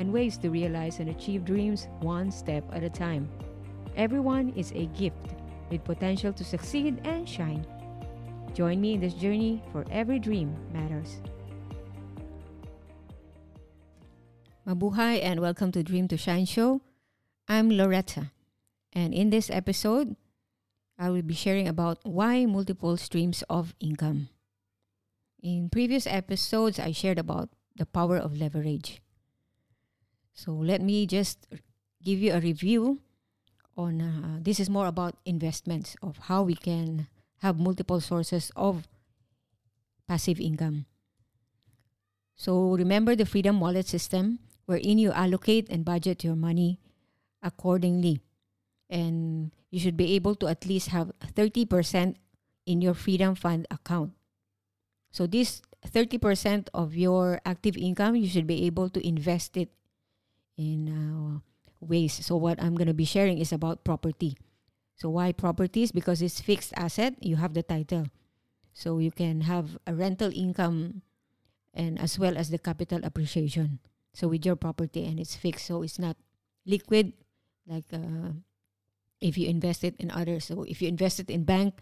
and ways to realize and achieve dreams one step at a time. Everyone is a gift with potential to succeed and shine. Join me in this journey for every dream matters. Mabuhay and welcome to Dream to Shine show. I'm Loretta, and in this episode, I will be sharing about why multiple streams of income. In previous episodes, I shared about the power of leverage. So let me just give you a review on uh, this is more about investments of how we can have multiple sources of passive income. So remember the Freedom Wallet system wherein you allocate and budget your money accordingly. And you should be able to at least have 30% in your Freedom Fund account. So this 30% of your active income, you should be able to invest it in uh, ways. So what I'm going to be sharing is about property. So why properties? Because it's fixed asset. You have the title, so you can have a rental income, and as well as the capital appreciation. So with your property and it's fixed, so it's not liquid like uh, if you invest it in others. So if you invest it in bank,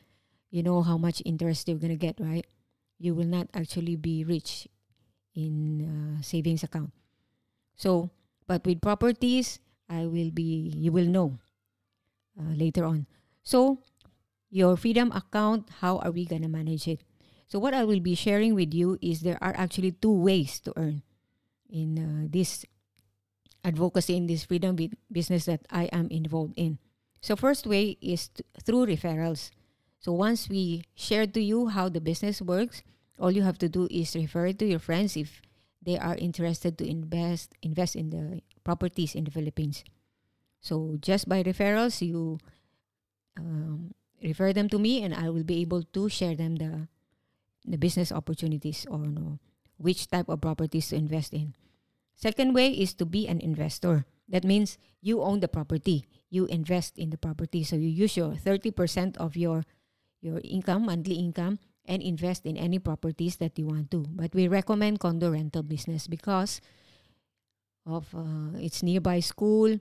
you know how much interest you're gonna get, right? You will not actually be rich in uh, savings account. So but with properties, I will be, you will know uh, later on. So, your Freedom account, how are we going to manage it? So, what I will be sharing with you is there are actually two ways to earn in uh, this advocacy, in this freedom business that I am involved in. So, first way is to, through referrals. So, once we share to you how the business works, all you have to do is refer it to your friends if they are interested to invest invest in the properties in the Philippines. So just by referrals, you um, refer them to me, and I will be able to share them the the business opportunities or which type of properties to invest in. Second way is to be an investor. That means you own the property. You invest in the property. So you use your 30% of your your income, monthly income, and invest in any properties that you want to. But we recommend condo rental business because of uh, its nearby school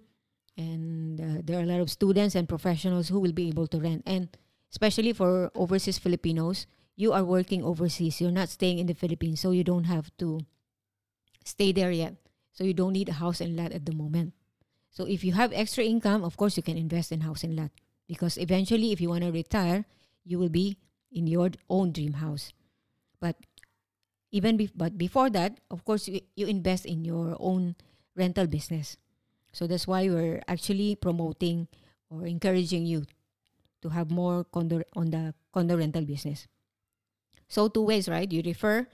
and uh, there are a lot of students and professionals who will be able to rent. And especially for overseas Filipinos you are working overseas. You're not staying in the Philippines so you don't have to stay there yet. So you don't need a house and lot at the moment. So if you have extra income of course you can invest in house and lot because eventually if you want to retire you will be in your own dream house. But even be- but before that, of course, you, you invest in your own rental business. So that's why we're actually promoting or encouraging you to have more condo on the condo rental business. So two ways, right? You refer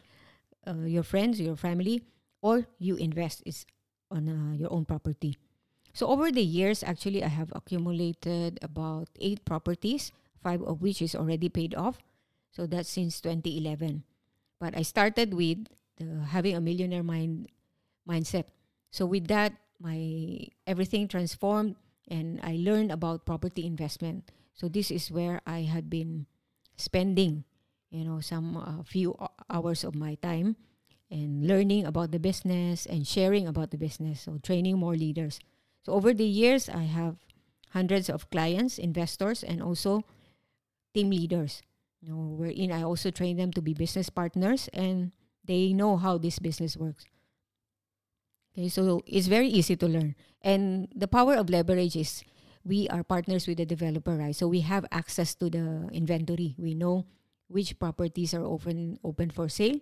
uh, your friends, your family, or you invest is on uh, your own property. So over the years, actually, I have accumulated about eight properties five of which is already paid off. So that's since 2011. But I started with the having a millionaire mind mindset. So with that, my everything transformed and I learned about property investment. So this is where I had been spending, you know, some uh, few hours of my time and learning about the business and sharing about the business. So training more leaders. So over the years, I have hundreds of clients, investors, and also team leaders. You know, wherein I also train them to be business partners and they know how this business works. Okay, so it's very easy to learn. And the power of leverage is we are partners with the developer, right? So we have access to the inventory. We know which properties are open open for sale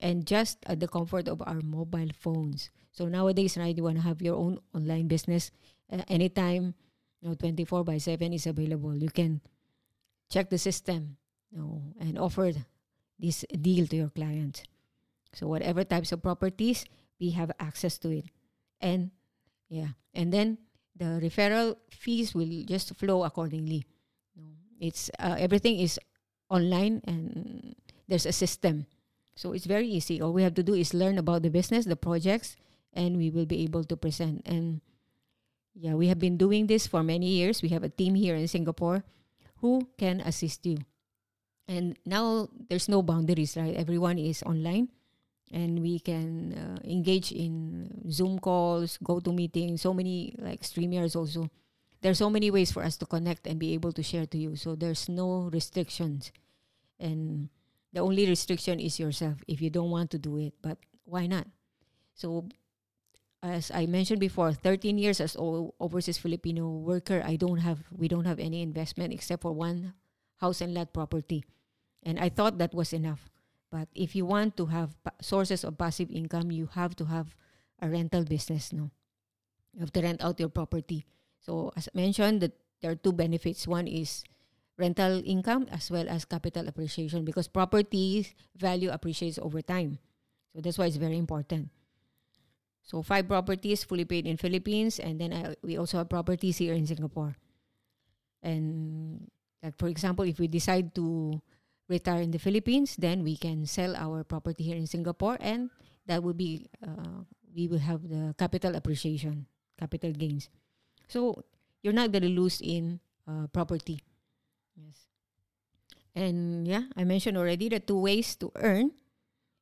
and just at the comfort of our mobile phones. So nowadays, right, you want to have your own online business uh, anytime, you know, 24 by 7 is available. You can check the system you know, and offer this deal to your client. So whatever types of properties, we have access to it. And yeah, and then the referral fees will just flow accordingly. It's uh, everything is online and there's a system. So it's very easy. All we have to do is learn about the business, the projects, and we will be able to present. And yeah, we have been doing this for many years. We have a team here in Singapore who can assist you. And now there's no boundaries, right? Everyone is online and we can uh, engage in Zoom calls, go to meetings, so many like StreamYards also. There's so many ways for us to connect and be able to share to you. So there's no restrictions. And the only restriction is yourself if you don't want to do it. But why not? So as I mentioned before, 13 years as overseas Filipino worker, I don't have we don't have any investment except for one house and lot property. And I thought that was enough. But if you want to have pa- sources of passive income, you have to have a rental business, no? You have to rent out your property. So as mentioned, that there are two benefits. One is rental income as well as capital appreciation because property value appreciates over time. So that's why it's very important. So five properties fully paid in Philippines, and then I, we also have properties here in Singapore. And like for example, if we decide to retire in the Philippines, then we can sell our property here in Singapore, and that would be uh, we will have the capital appreciation, capital gains. So you're not going to lose in uh, property. Yes. And yeah, I mentioned already the two ways to earn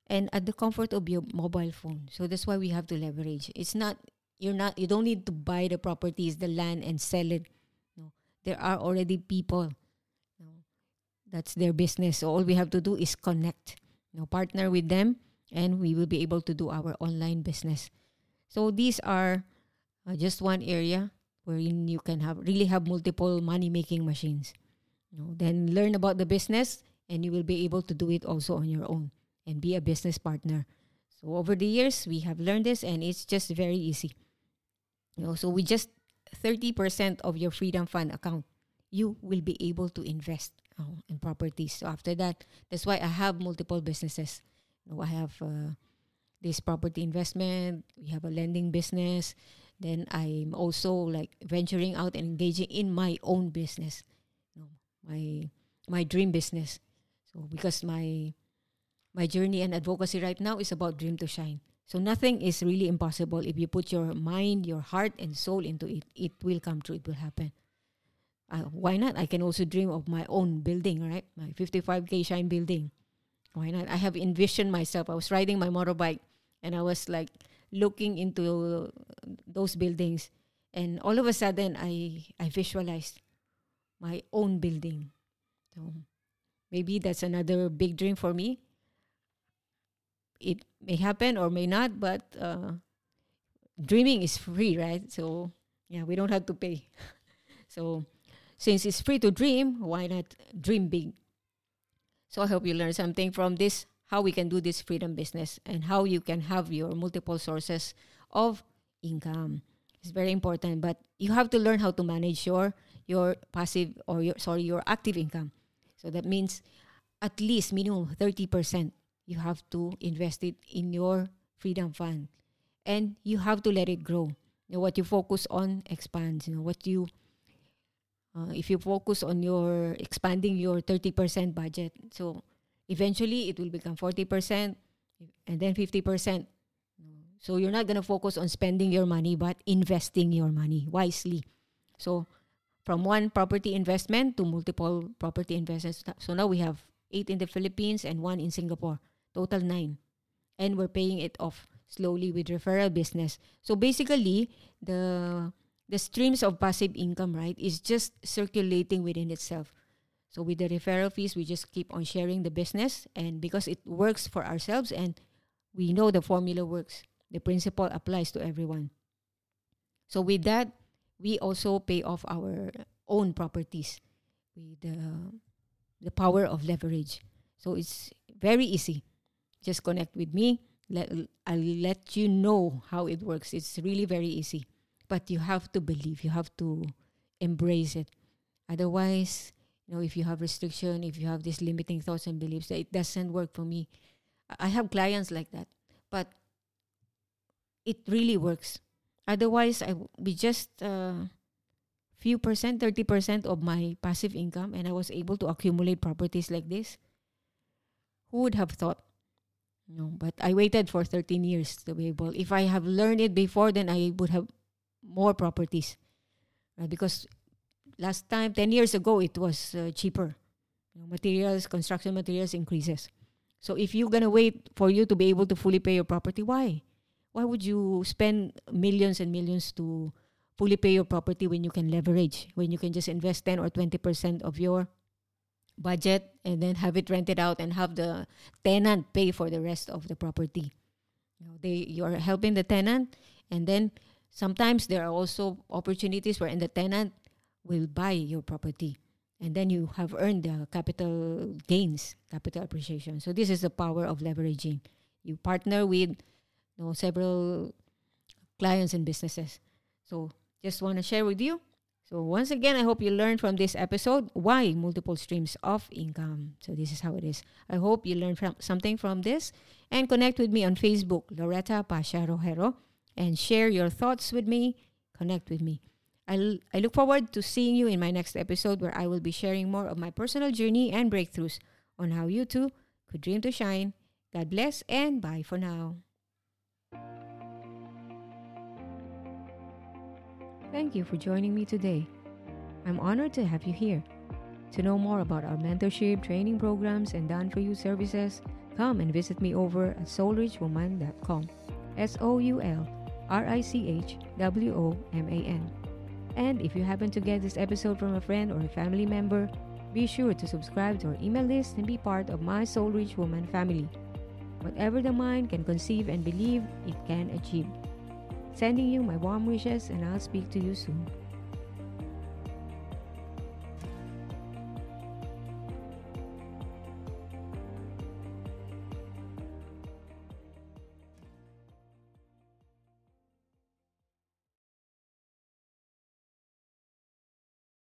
and at the comfort of your mobile phone. So that's why we have to leverage. It's not you're not you don't need to buy the properties, the land and sell it. No. There are already people No. that's their business. So all we have to do is connect, know, partner with them, and we will be able to do our online business. So these are uh, just one area wherein you can have really have multiple money making machines. Then learn about the business, and you will be able to do it also on your own and be a business partner. So over the years, we have learned this, and it's just very easy. You know, so we just 30% of your freedom fund account, you will be able to invest oh, in properties. So after that, that's why I have multiple businesses. You know, I have uh, this property investment. We have a lending business. Then I'm also like venturing out and engaging in my own business, you know, my my dream business. So because my my journey and advocacy right now is about dream to shine. So nothing is really impossible if you put your mind, your heart, and soul into it. It will come true. It will happen uh, why not? I can also dream of my own building, right? My 55k shine building. Why not? I have envisioned myself. I was riding my motorbike and I was like looking into those buildings and all of a sudden I I visualized my own building. So maybe that's another big dream for me. It may happen or may not, but uh, dreaming is free, right? So yeah, we don't have to pay. so since it's free to dream, why not dream big? So I hope you learned something from this how we can do this freedom business and how you can have your multiple sources of income. It's very important, but you have to learn how to manage your your passive or your sorry your active income. So that means at least minimum 30% you have to invest it in your freedom fund. And you have to let it grow. You know, what you focus on expands, you know, what you uh, if you focus on your expanding your 30% budget so eventually it will become 40% and then 50% so you're not going to focus on spending your money but investing your money wisely. So from one property investment to multiple property investments. So now we have eight in the philippines and one in singapore total nine and we're paying it off slowly with referral business so basically the the streams of passive income, right, is just circulating within itself. So with the referral fees, we just keep on sharing the business, and because it works for ourselves, and we know the formula works, the principle applies to everyone. So with that, we also pay off our own properties with the the power of leverage. So it's very easy. Just connect with me. Let, I'll let you know how it works. It's really very easy but you have to believe you have to embrace it otherwise you know if you have restriction if you have these limiting thoughts and beliefs it doesn't work for me i have clients like that but it really works Otherwise, I would be just a few percent, 30% of my passive income, and I was able to accumulate properties like this. Who would have thought? No, but I waited for 13 years to be able. If I have learned it before, then I would have more properties. Right? Because last time, 10 years ago, it was uh, cheaper. You know, materials, construction materials increases. So if you're going to wait for you to be able to fully pay your property, why? Why would you spend millions and millions to fully pay your property when you can leverage, when you can just invest 10 or 20% of your budget and then have it rented out and have the tenant pay for the rest of the property. You know, they you are helping the tenant and then sometimes there are also opportunities where the tenant will buy your property and then you have earned the capital gains, capital appreciation. So this is the power of leveraging. You partner with you know, several clients and businesses. So just want to share with you. So once again, I hope you learned from this episode why multiple streams of income. So this is how it is. I hope you learned from something from this and connect with me on Facebook, Loretta Pasha Rojero, and share your thoughts with me. Connect with me. I, I look forward to seeing you in my next episode where I will be sharing more of my personal journey and breakthroughs on how you too could dream to shine. God bless and bye for now. Thank you for joining me today. I'm honored to have you here. To know more about our mentorship, training programs, and done for you services, come and visit me over at soulrichwoman.com. S O U L R I C H W O M A N. And if you happen to get this episode from a friend or a family member, be sure to subscribe to our email list and be part of my Soul Rich Woman family. Whatever the mind can conceive and believe, it can achieve. Sending you my warm wishes, and I'll speak to you soon.